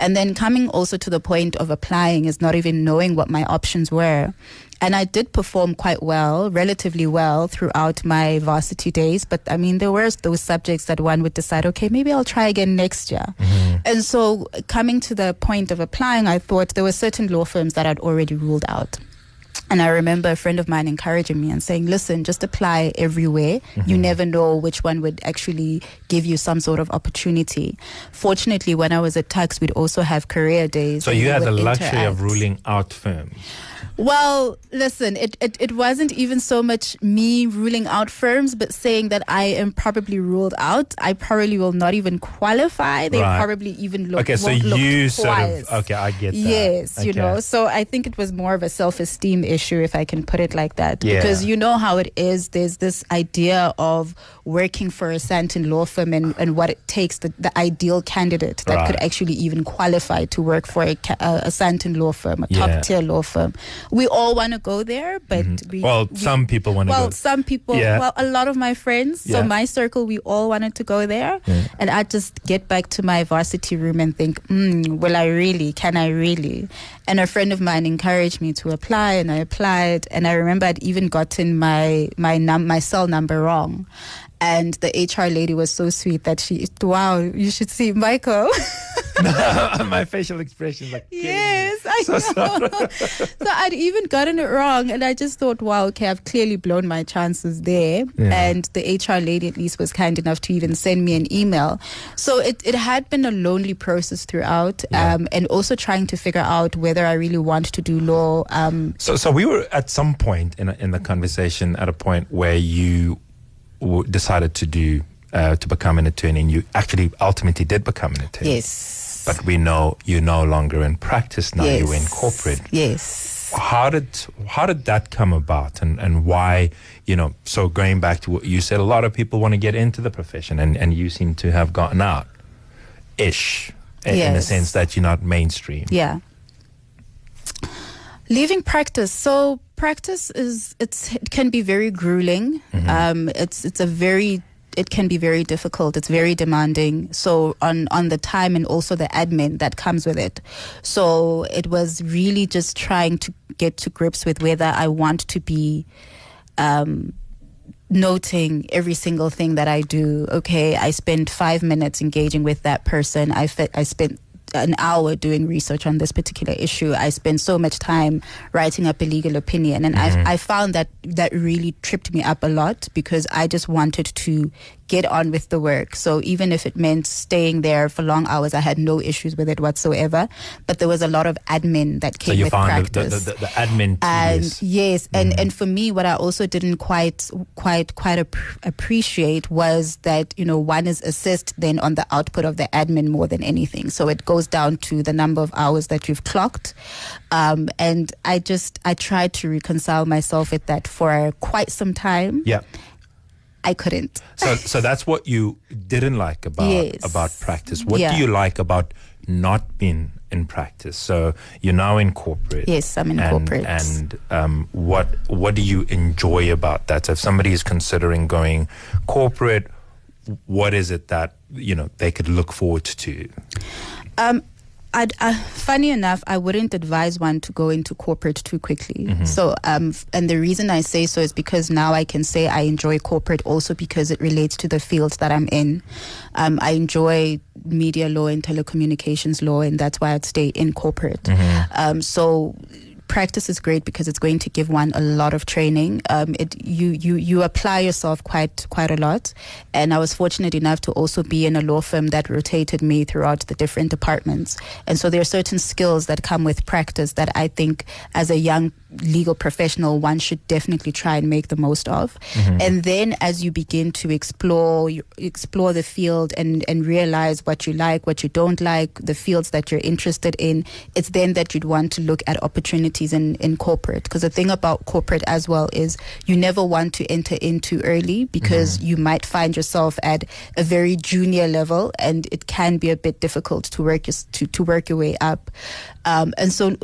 And then coming also to the point of applying is not even knowing what my options were. And I did perform quite well, relatively well throughout my varsity days. But I mean, there were those subjects that one would decide, okay, maybe I'll try again next year. Mm-hmm. And so coming to the point of applying, I thought there were certain law firms that I'd already ruled out. And I remember a friend of mine encouraging me and saying, listen, just apply everywhere. You mm-hmm. never know which one would actually give you some sort of opportunity. Fortunately, when I was at Tuks, we'd also have career days. So you had the luxury of ruling out firms. Well, listen, it, it, it wasn't even so much me ruling out firms, but saying that I am probably ruled out. I probably will not even qualify. They Right. probably even look Okay, so you sort twice. of okay, I get that. Yes, you know. So I think it was more of a self-esteem issue, if I can put it like that, Yeah. because you know how it is. There's this idea of working for a Sandton law firm and, and what it takes, the, the ideal candidate that could actually even qualify to work for a, a, a Sandton law firm, a Yeah. top tier law firm. We all want to go there, but Mm-hmm. Well, we- some people want to well, go. some people, Yeah. well, a lot of my friends, Yeah. so my circle, we all wanted to go there. And I just get back to my varsity room and think, mm, will I really? Can I really? And a friend of mine encouraged me to apply, and I applied. And I remember I'd even gotten my my num- my cell number wrong. And the HR lady was so sweet that she, wow, you should see Michael. (laughs) (laughs) My facial expression like Yes, I So know. (laughs) so I'd even gotten it wrong, and I just thought, wow, okay, I've clearly blown my chances there. Yeah. And the HR lady at least was kind enough to even send me an email. So it, it had been a lonely process throughout, Yeah. um, and also trying to figure out whether I really want to do law. Um, So, so we were at some point in in the conversation at a point where you w- decided to do uh, to become an attorney, and you actually ultimately did become an attorney. yes. But we know you're no longer in practice now. yes. You're in corporate. Yes. How did how did that come about, and and why? You know, so going back to what you said, a lot of people want to get into the profession, and and you seem to have gotten out, ish, in, in the sense that you're not mainstream. Yeah. Leaving practice. So practice is it's it can be very grueling. Um, it's it's a very it can be very difficult. It's very demanding. So on on the time and also the admin that comes with it. So it was really just trying to get to grips with whether I want to be um, noting every single thing that I do. Okay, I spent five minutes engaging with that person. I fe- I spent an hour doing research on this particular issue. I spent so much time writing up a legal opinion, and I mm-hmm. I found that that really tripped me up a lot because I just wanted to get on with the work. So even if it meant staying there for long hours, I had no issues with it whatsoever. But there was a lot of admin that So came you with found the, practice the, the, the admin and tedious. yes and Mm-hmm. and for me what i also didn't quite quite quite ap- appreciate was that you know one is assessed then on the output of the admin more than anything so it goes goes down to the number of hours that you've clocked. Um, and I just, I tried to reconcile myself with that for quite some time. Yeah. I couldn't. So, so that's what you didn't like about Yes. about practice. What Yeah. do you like about not being in practice? So you're now in corporate. Yes, I'm in and, corporate. And um, what what do you enjoy about that? So if somebody is considering going corporate, what is it that you know they could look forward to? Um, uh, funny enough, I wouldn't advise one to go into corporate too quickly. So, um, and the reason I say so is because now I can say I enjoy corporate also because it relates to the field that I'm in. Um, I enjoy media law and telecommunications law, and that's why I'd stay in corporate. Um, so practice is great because it's going to give one a lot of training. Um, it you you you apply yourself quite quite a lot, and I was fortunate enough to also be in a law firm that rotated me throughout the different departments. And so there are certain skills that come with practice that I think, as a young legal professional, one should definitely try and make the most of. And then as you begin to explore you explore the field and and realize what you like, what you don't like, the fields that you're interested in, it's then that you'd want to look at opportunities in, in corporate. Because the thing about corporate as well is you never want to enter in too early because you might find yourself at a very junior level and it can be a bit difficult to work your, to, to work your way up. Um, and so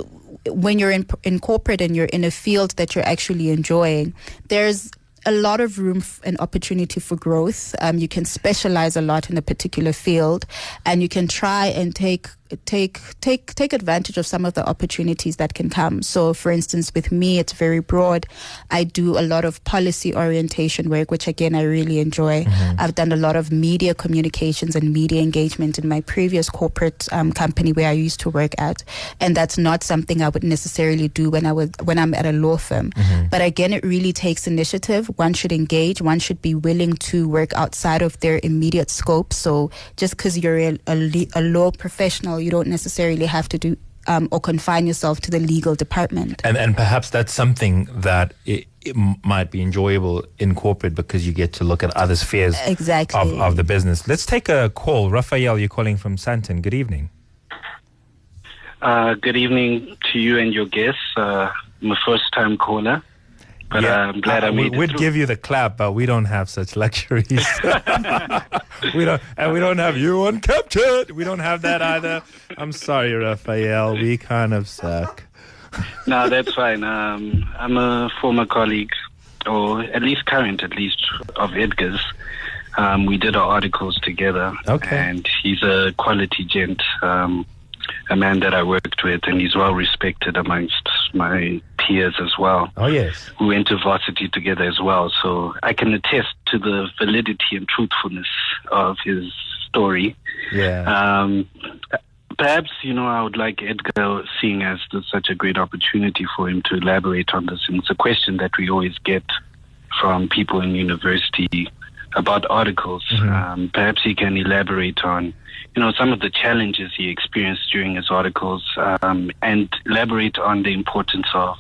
when you're in, in corporate and you're in a field that you're actually enjoying, there's a lot of room and opportunity for growth. Um, you can specialize a lot in a particular field, and you can try and take take take take advantage of some of the opportunities that can come. So, for instance, with me, it's very broad. I do a lot of policy orientation work, which again I really enjoy. I've done a lot of media communications and media engagement in my previous corporate um, company where I used to work at, and that's not something I would necessarily do when I was when I'm at a law firm. But again, it really takes initiative. One should engage. One should be willing to work outside of their immediate scope. So just because you're a, a, a law professional, you don't necessarily have to do um, or confine yourself to the legal department. And and perhaps that's something that it, it might be enjoyable in corporate because you get to look at other spheres Exactly. of, of the business. Let's take a call. Raphael, you're calling from Sandton. Good evening. Uh, good evening to you and your guests. Uh, I'm a first time caller, but uh, I'm glad I Uh, we, made it We'd give you the clap, but we don't have such luxuries. (laughs) we don't, and we don't have you uncaptured. We don't have that either. I'm sorry, Raphael. We kind of suck. (laughs) no, that's fine. Um, I'm a former colleague, or at least current, at least, of Edgar's. Um, we did our articles together. Okay. And he's a quality gent, um, a man that I worked with, and he's well respected amongst my peers as well. Oh yes. we went to varsity together as well. So I can attest to the validity and truthfulness of his story. Yeah. Um, perhaps, you know, I would like Edgar, seeing as there's such a great opportunity for him to elaborate on this. And it's a question that we always get from people in university about articles. Um, perhaps he can elaborate on, you know, some of the challenges he experienced during his articles um, and elaborate on the importance of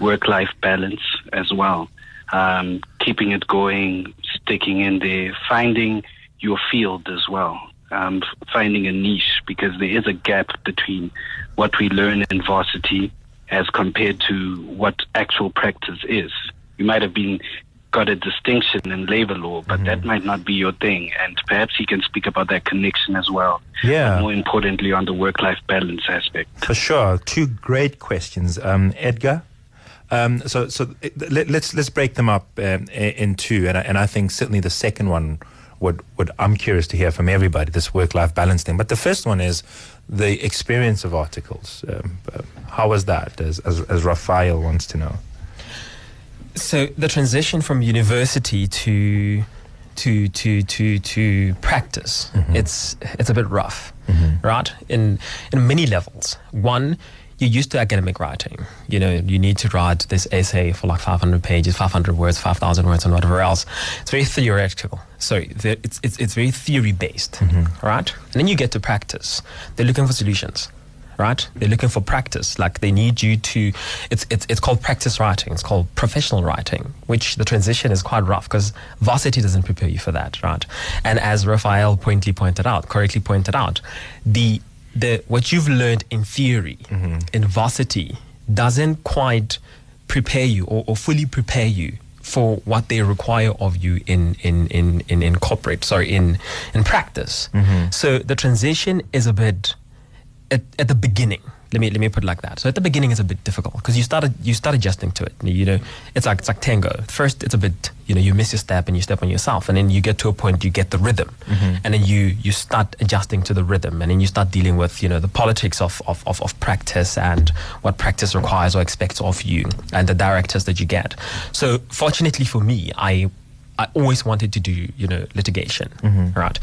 work-life balance as well. Um, keeping it going, sticking in there, finding your field as well, um, finding a niche because there is a gap between what we learn in varsity as compared to what actual practice is. You might have been got a distinction in labor law, but that might not be your thing. And perhaps he can speak about that connection as well. Yeah. More importantly, on the work-life balance aspect. For sure, two great questions, um, Edgar. Um, so, so let, let's let's break them up um, in two, and I, and I think certainly the second one would would I'm curious to hear from everybody this work life balance thing. But the first one is the experience of articles. Um, uh, how was that, as, as as Raphael wants to know? So the transition from university to to to to to practice, mm-hmm. it's it's a bit rough, mm-hmm. right? In in many levels. One, you're used to academic writing. You know, you need to write this essay for like 500 pages, 500 words, 5,000 words, and whatever else. It's very theoretical. So it's, it's it's very theory based, mm-hmm. right? And then you get to practice. They're looking for solutions right? They're looking for practice. Like they need you to. It's it's it's called practice writing. It's called professional writing, which the transition is quite rough because varsity doesn't prepare you for that, right? And as Raphael pointedly pointed out, correctly pointed out, the the what you've learned in theory mm-hmm. in varsity doesn't quite prepare you or, or fully prepare you for what they require of you in in in in, in corporate sorry in in practice mm-hmm. so the transition is a bit at, at the beginning. Let me let me put it like that. So at the beginning it's a bit difficult because you start you start adjusting to it. You know it's like it's like tango. First it's a bit you know you miss your step and you step on yourself and then you get to a point you get the rhythm. Mm-hmm. And then you you start adjusting to the rhythm and then you start dealing with you know the politics of of, of, of practice and what practice requires or expects of you and the directors that you get. So fortunately for me i I always wanted to do, you know, litigation, mm-hmm. right?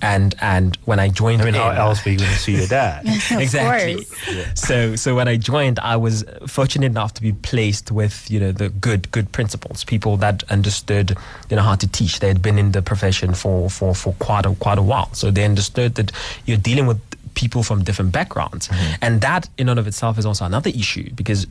And and when I joined, I mean, how else were you going to see your dad? (laughs) exactly. So so when I joined, I was fortunate enough to be placed with you know the good good principals, people that understood you know how to teach. They had been in the profession for for for quite a quite a while, so they understood that you're dealing with people from different backgrounds, mm-hmm. and that in and of itself is also another issue because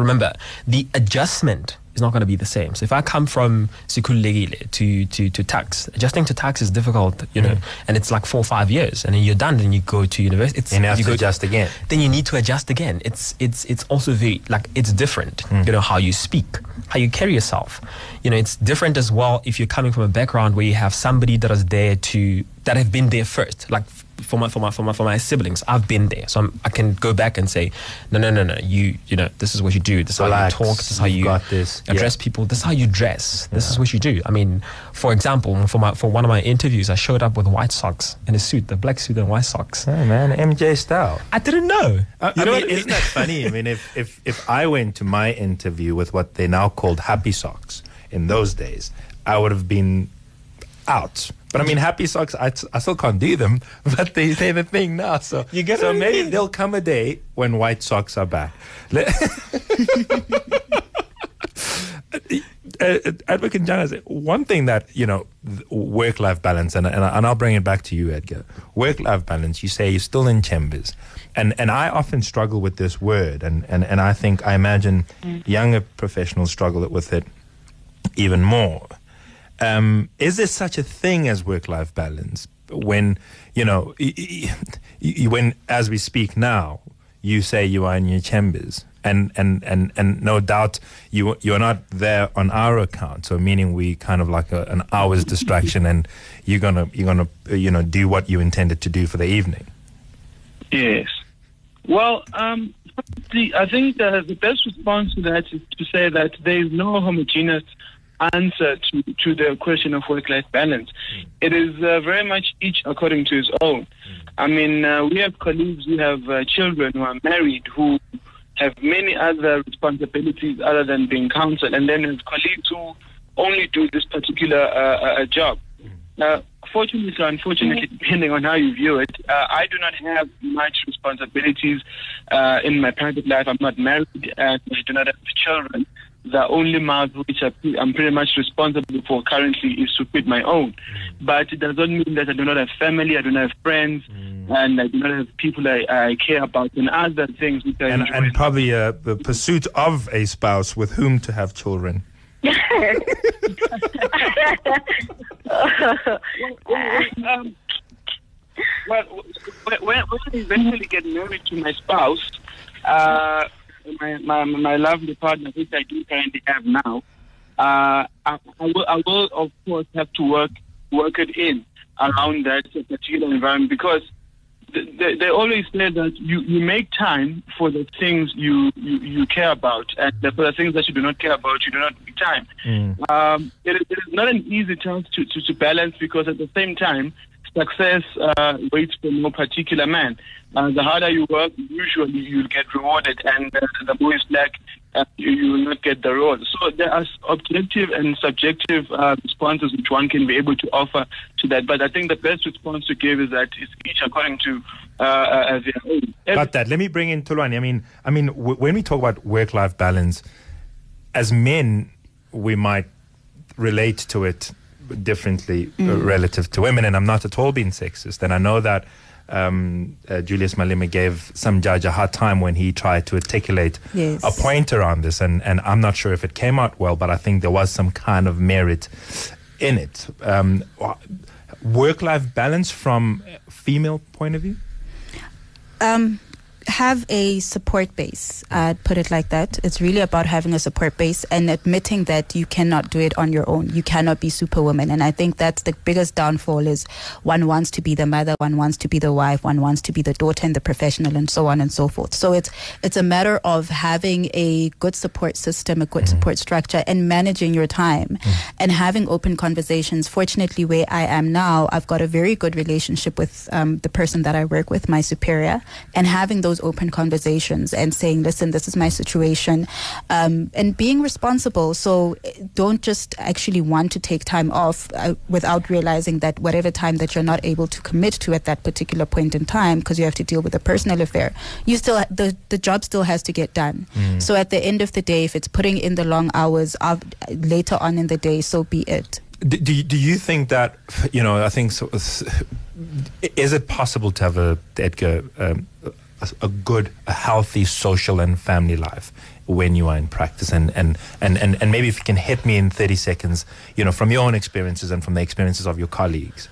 remember the adjustment is not going to be the same. So if I come from Sikhululekile to, to, to tax, adjusting to tax is difficult, you know, mm. and it's like four or five years, and then you're done, then you go to university. It's, And you have to adjust again. Then you need to adjust again. It's it's it's also very like it's different. Mm. You know how you speak, how you carry yourself. You know it's different as well if you're coming from a background where you have somebody that is there to that have been there first, like for my for my for my for my siblings, I've been there, so I'm, I can go back and say, no, no, no, no. You you know this is what you do. This is Relax, how you talk. This is how you've you got this. address Yeah. people. This is how you dress. This is what you do. I mean, for example, for my for one of my interviews, I showed up with white socks and a suit, the black suit and white socks. Hey man, MJ style. I didn't know. Uh, You I know mean, what- isn't that funny? I mean, if, if, if I went to my interview with what they now called happy socks in those days, I would have been out. But I mean, happy socks, I, I still can't do them, (laughs) but they, they're the thing now. So, (laughs) You get so maybe mean? there'll come a day when white socks are back. Le- (laughs) uh, Advocate Jana, one thing that, you know, work life balance, and, and, and I'll bring it back to you, Edgar. Work life balance, you say you're still in chambers. And, and I often struggle with this word, and, and, and I think, I imagine younger professionals struggle with it even more. Um, is there such a thing as work life balance when, you know, when, as we speak now, you say you are in your chambers? And, and, and, and no doubt you you're not there on our account, so meaning we kind of like a, an hour's distraction, and you're gonna you're gonna you know do what you intended to do for the evening. Yes. Well, um, the, I think the, the best response to that is to say that there is no homogeneous answer to, to the question of work-life balance. It is uh, very much each according to his own. I mean, uh, we have colleagues who have uh, children who are married who have many other responsibilities other than being counsel, and then have colleagues who only do this particular uh, uh, job. Uh, fortunately or unfortunately, depending on how you view it, uh, I do not have much responsibilities uh, in my private life. I'm not married and I do not have children. The only mouth which I, I'm pretty much responsible for currently is to feed my own. But it does not mean that I do not have family, I do not have friends, and I do not have people I, I care about, and other things which I And, enjoy. and probably uh, the pursuit of a spouse with whom to have children. um, (laughs) well, when, when when I eventually get married to my spouse, uh, my, my my lovely partner, which I do currently have now, uh, I, I will I will of course have to work work it in around that particular environment because th- they, they always say that you, you make time for the things you, you, you care about, and for the things that you do not care about, you do not make time. Um, it, is, it is not an easy task to, to, to balance because at the same time, success uh, waits for no particular man. Uh, the harder you work, usually you'll get rewarded, and uh, the more you slack, uh, you, you will not get the reward. So there are objective and subjective uh, responses which one can be able to offer to that. But I think the best response to give is that it's each according to uh, uh, their own. Got that. Let me bring in Tholoana. I mean, I mean, w- when we talk about work-life balance, as men, we might relate to it differently uh, relative to women, and I'm not at all being sexist. And I know that um, uh, Julius Malema gave some judge a hard time when he tried to articulate Yes. a point around this, and, and I'm not sure if it came out well, but I think there was some kind of merit in it. Um, work-life balance from female point of view. Um, have a support base. I'd put it like that. It's really about having a support base and admitting that you cannot do it on your own. You cannot be superwoman. And I think that's the biggest downfall is one wants to be the mother, one wants to be the wife, one wants to be the daughter and the professional and so on and so forth. So it's it's a matter of having a good support system, a good mm. support structure and managing your time mm. and having open conversations. Fortunately where I am now, I've got a very good relationship with um, the person that I work with, my superior, and having those those open conversations and saying, listen, this is my situation, um, and being responsible. So don't just actually want to take time off uh, without realizing that whatever time that you're not able to commit to at that particular point in time, because you have to deal with a personal affair, you still the the job still has to get done. Mm. So at the end of the day, if it's putting in the long hours of, later on in the day, so be it. Do, do, do you think that you know? I think so. Is it possible to have a Edgar um, a, a, good, a healthy social and family life when you are in practice and, and, and, and, and maybe if you can hit me in 30 seconds, you know, from your own experiences and from the experiences of your colleagues.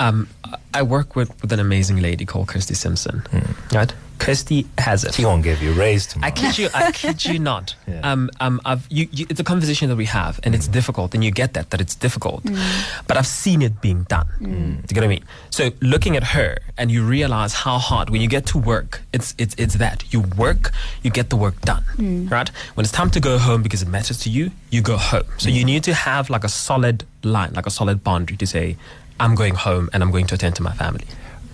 Um, I work with, with an amazing lady called Kirsty Simpson. Mm. Right? Kirsty has it. She won't give you raise tomorrow. I kid you. I kid you (laughs) not. yeah. Um, um, I've, you, you, it's a conversation that we have, and mm. it's difficult, and you get that that it's difficult. Mm. But I've seen it being done. Mm. Do you get what I mean? So looking at her, and you realize how hard when you get to work. It's it's it's that you work, you get the work done, mm. right? When it's time to go home because it matters to you, you go home. So you mm. need to have like a solid line, like a solid boundary to say, I'm going home and I'm going to attend to my family.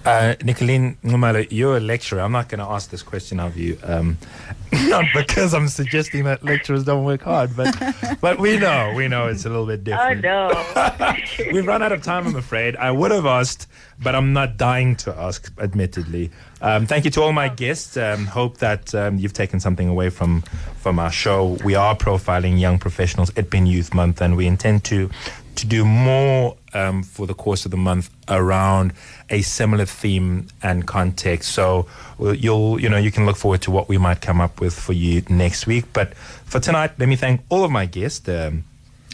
Uh, Nicholene Nxumalo, you're a lecturer. I'm not going to ask this question of you, um, (laughs) not because I'm suggesting that lecturers don't work hard, but but we know, we know it's a little bit different. Oh no, (laughs) we've run out of time. I'm afraid. I would have asked, but I'm not dying to ask. Admittedly, um, thank you to all my guests. Um, hope that um, you've taken something away from from our show. We are profiling young professionals at Ben Youth Month, and we intend to to do more um, for the course of the month around a similar theme and context. So you'll, you know, you can look forward to what we might come up with for you next week. But for tonight, let me thank all of my guests. Um,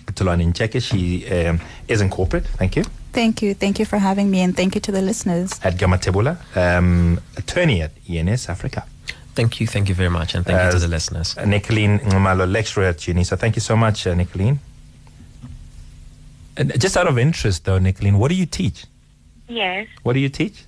Tholoana Ncheke, she um, is in corporate. Thank you. Thank you. Thank you for having me, and thank you to the listeners. Edgar Mathebula, um, attorney at ENSafrica. Thank you. Thank you very much, and thank uh, you to the listeners. Nicholene Nxumalo, lecturer at UNISA. Thank you so much, uh, Nicholene. And just out of interest, though, Nicholene, what do you teach? Yes. What do you teach?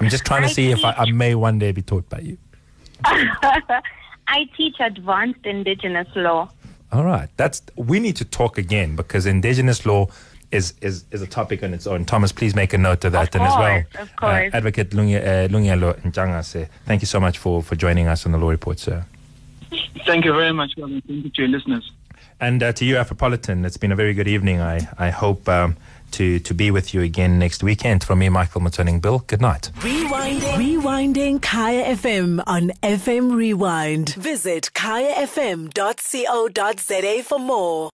I'm just trying to I see if I, I, may one day be taught by you. (laughs) I teach advanced indigenous law. All right, that's we need to talk again because indigenous law is, is, is a topic on its own. Thomas, please make a note of that. Of and course, as well, of course. Uh, Advocate Lungelo uh, Ntshangase, thank you so much for, for joining us on the Law Report, sir. Thank you very much, Thank you to your listeners. And uh, to you, Afropolitan, it's been a very good evening. I, I hope um, to, to be with you again next weekend. From me, Michael Motsoeneng Bill, good night. Rewinding. Rewinding Kaya FM on FM Rewind. Visit kayafm.co.za for more.